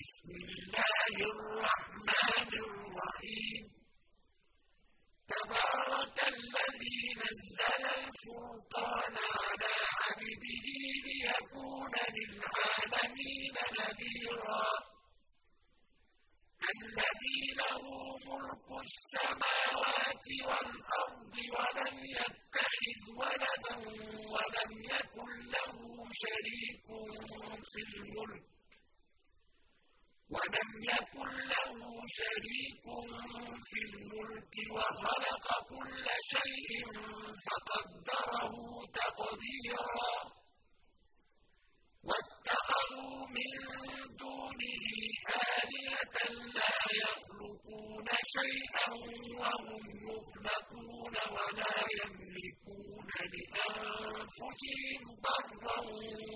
بسم الله الرحمن فَقَدَّرَهُ تَقْدِيرًا وَاتَّخَذُوا مِن دُونِهِ آلِهَةً لَّا يَخْلُقُونَ شَيْئًا وَهُمْ يُخْلَقُونَ وَلَا يَمْلِكُونَ لِأَنفُسِهِمْ ضَرًّا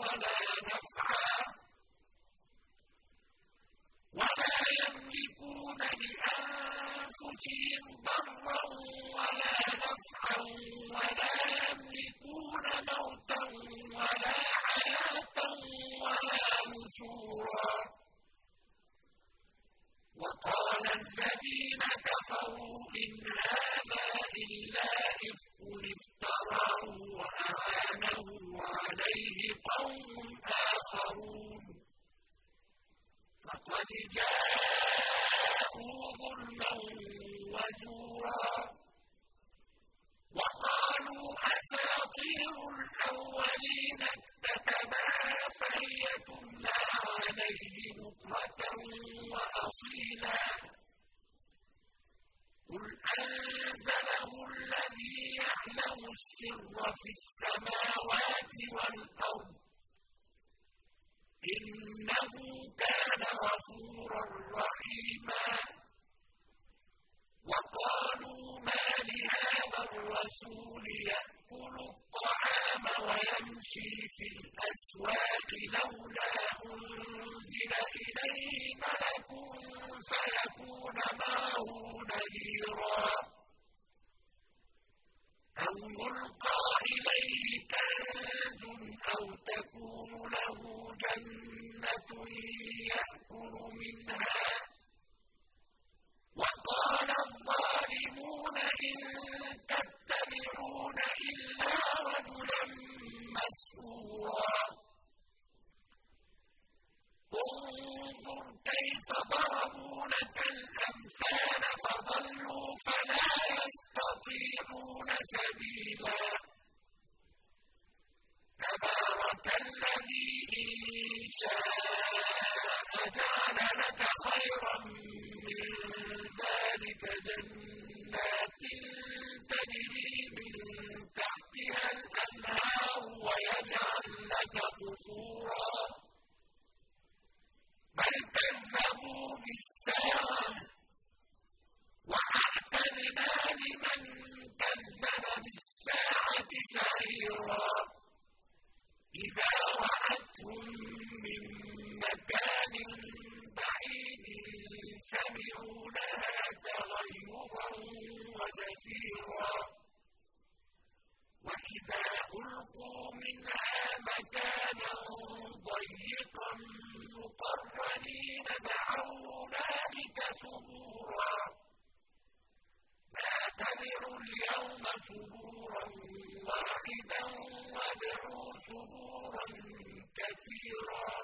وَلَا نَفْعًا وَلَا يَمْلِكُونَ لِأَنفُسِهِمْ ضَرًّا وَلَا نَفْعًا وَلَا يَمْلِكُونَ مَوْتًا وَلَا حَيَاةً وَلَا نُشُورًا وَقَالَ الَّذِينَ كَفَرُوا إِنْ هَٰذَا إِلَّا إِفْكٌ افْتَرَاهُ وَأَعَانَهُ عَلَيْهِ قَوْمٌ آخَرُونَ فَقَدْ جَاءُوا أَنزَلَهُ الَّذِي يَعْلَمُ السِّرَّ فِي السَّمَاوَاتِ وَالْأَرْضِ. إِنَّهُ كَانَ غَفُورًا رَّحِيمًا. وَقَالُوا مَا لِهَٰذَا الرَّسُولِ يَأْكُلُ الطَّعَامَ وَيَمْشِي فِي الْأَسْوَاقِ لَوْلَا أُنزِلَ إِلَيْهِ مَلَكٌ فَيَكُونَ مَعَهُ نَذِيرًا. أَوْ يُلْقَىٰ إِلَيْهِ كَنزٌ أَوْ تَكُونُ لَهُ جَنَّةٌ يَأْكُلُ مِنْهَا ۚ وَادْعُوا ثُبُورًا كَثِيرًا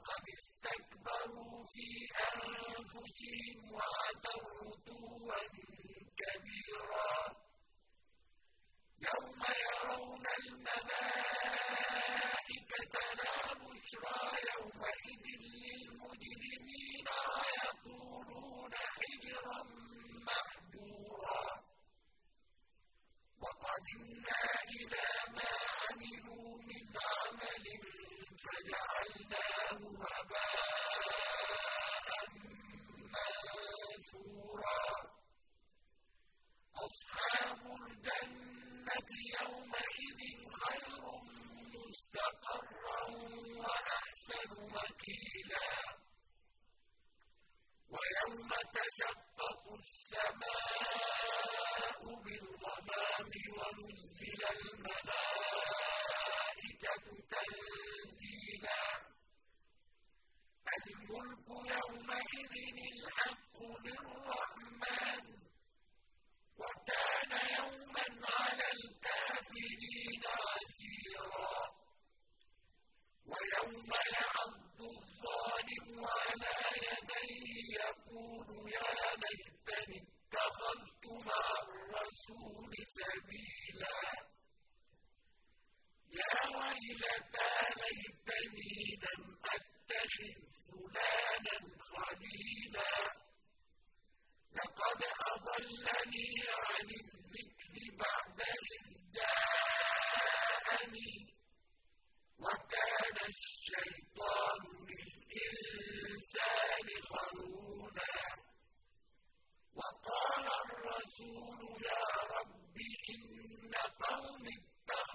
فقد استكبروا في أنفسهم وعتوا عتوا كبيرا. يوم يرون الملائكة لا بشرى يومئذ للمجرمين ويقولون حجرا محجورا. وقدمنا إلى ما عملوا من عمل فجعلنا الجنة يومئذ خير مستقر.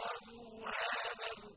قالوا هذا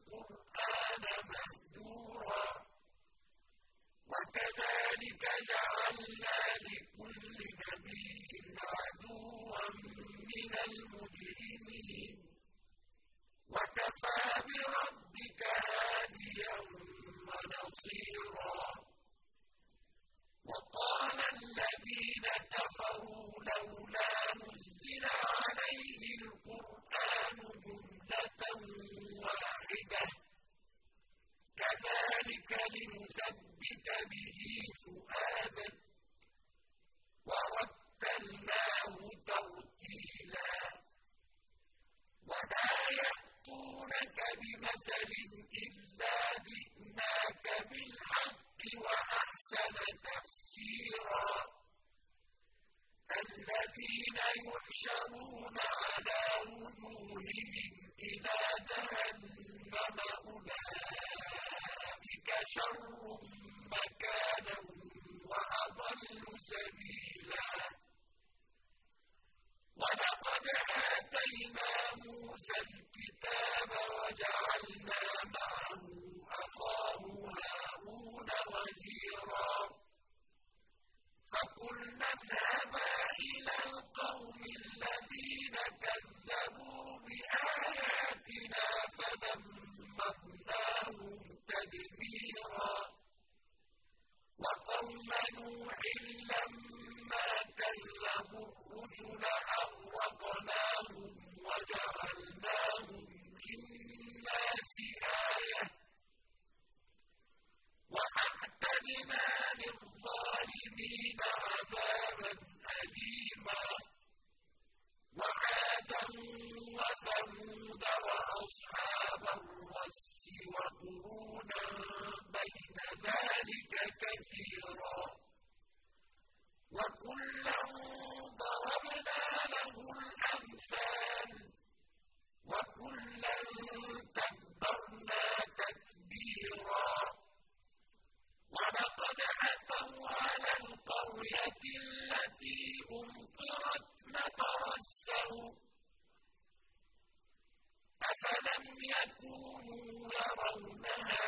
يَكُونُوا يَرَوْنَهَا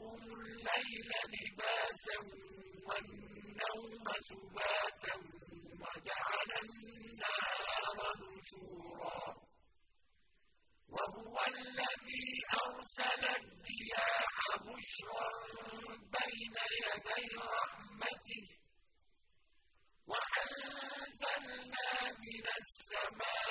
الليل لباسا والنوم سباتا وجعل النهار نشورا. وهو الذي أرسل الرياح بشرا بين يدي رحمته. وأنزلنا من السماء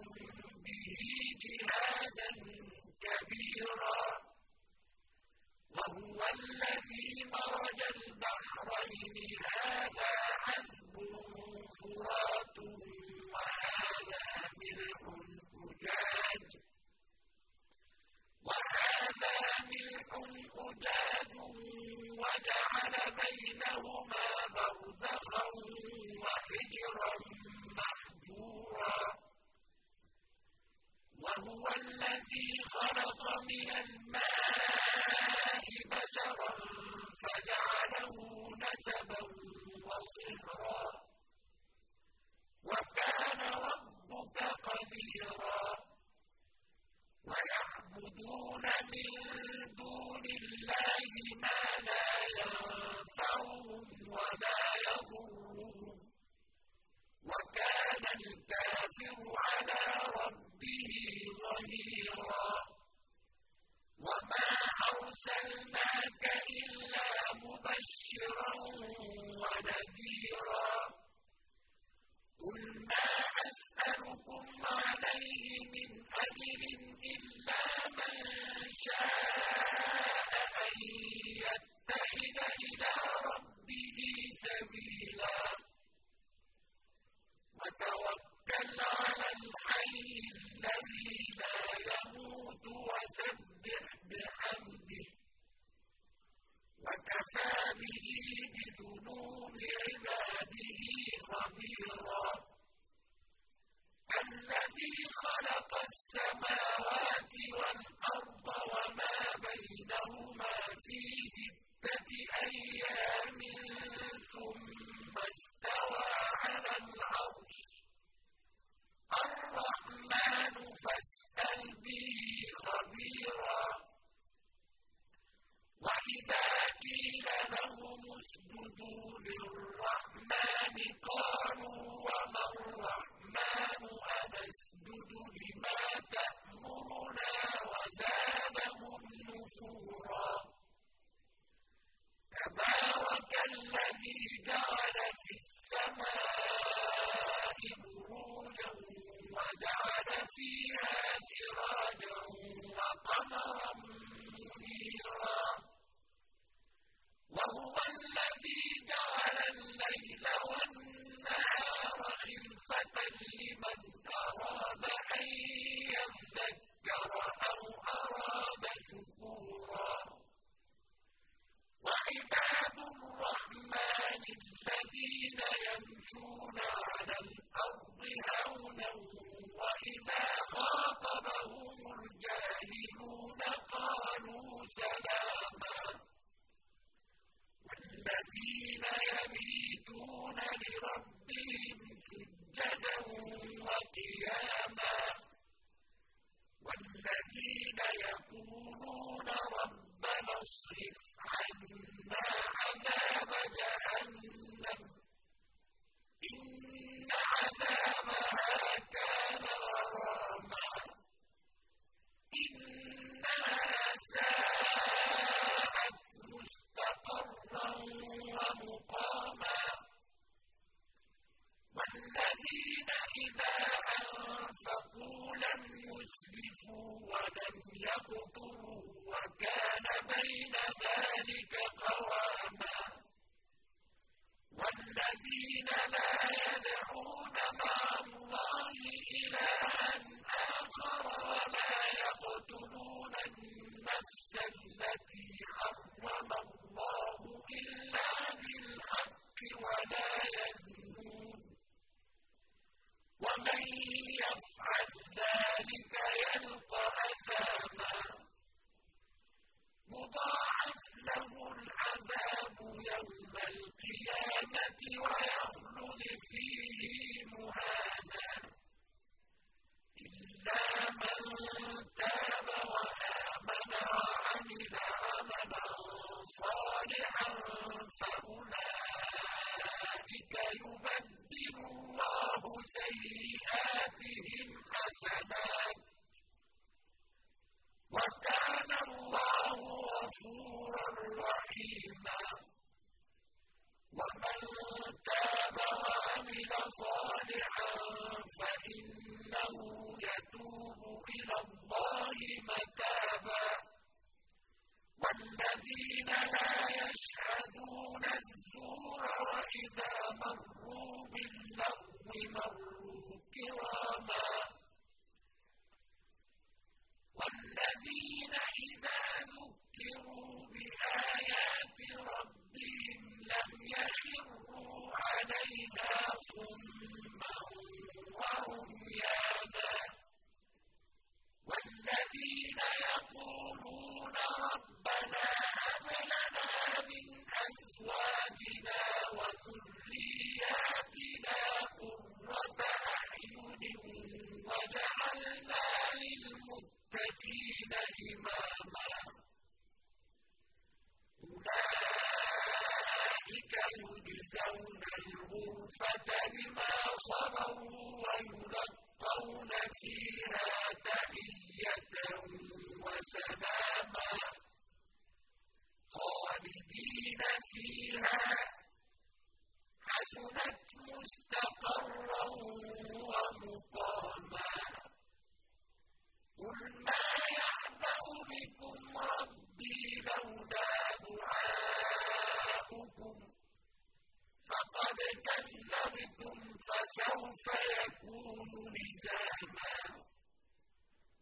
جهادا كبيرا وهو الذي مرج البحرين هذا عذب فرات لو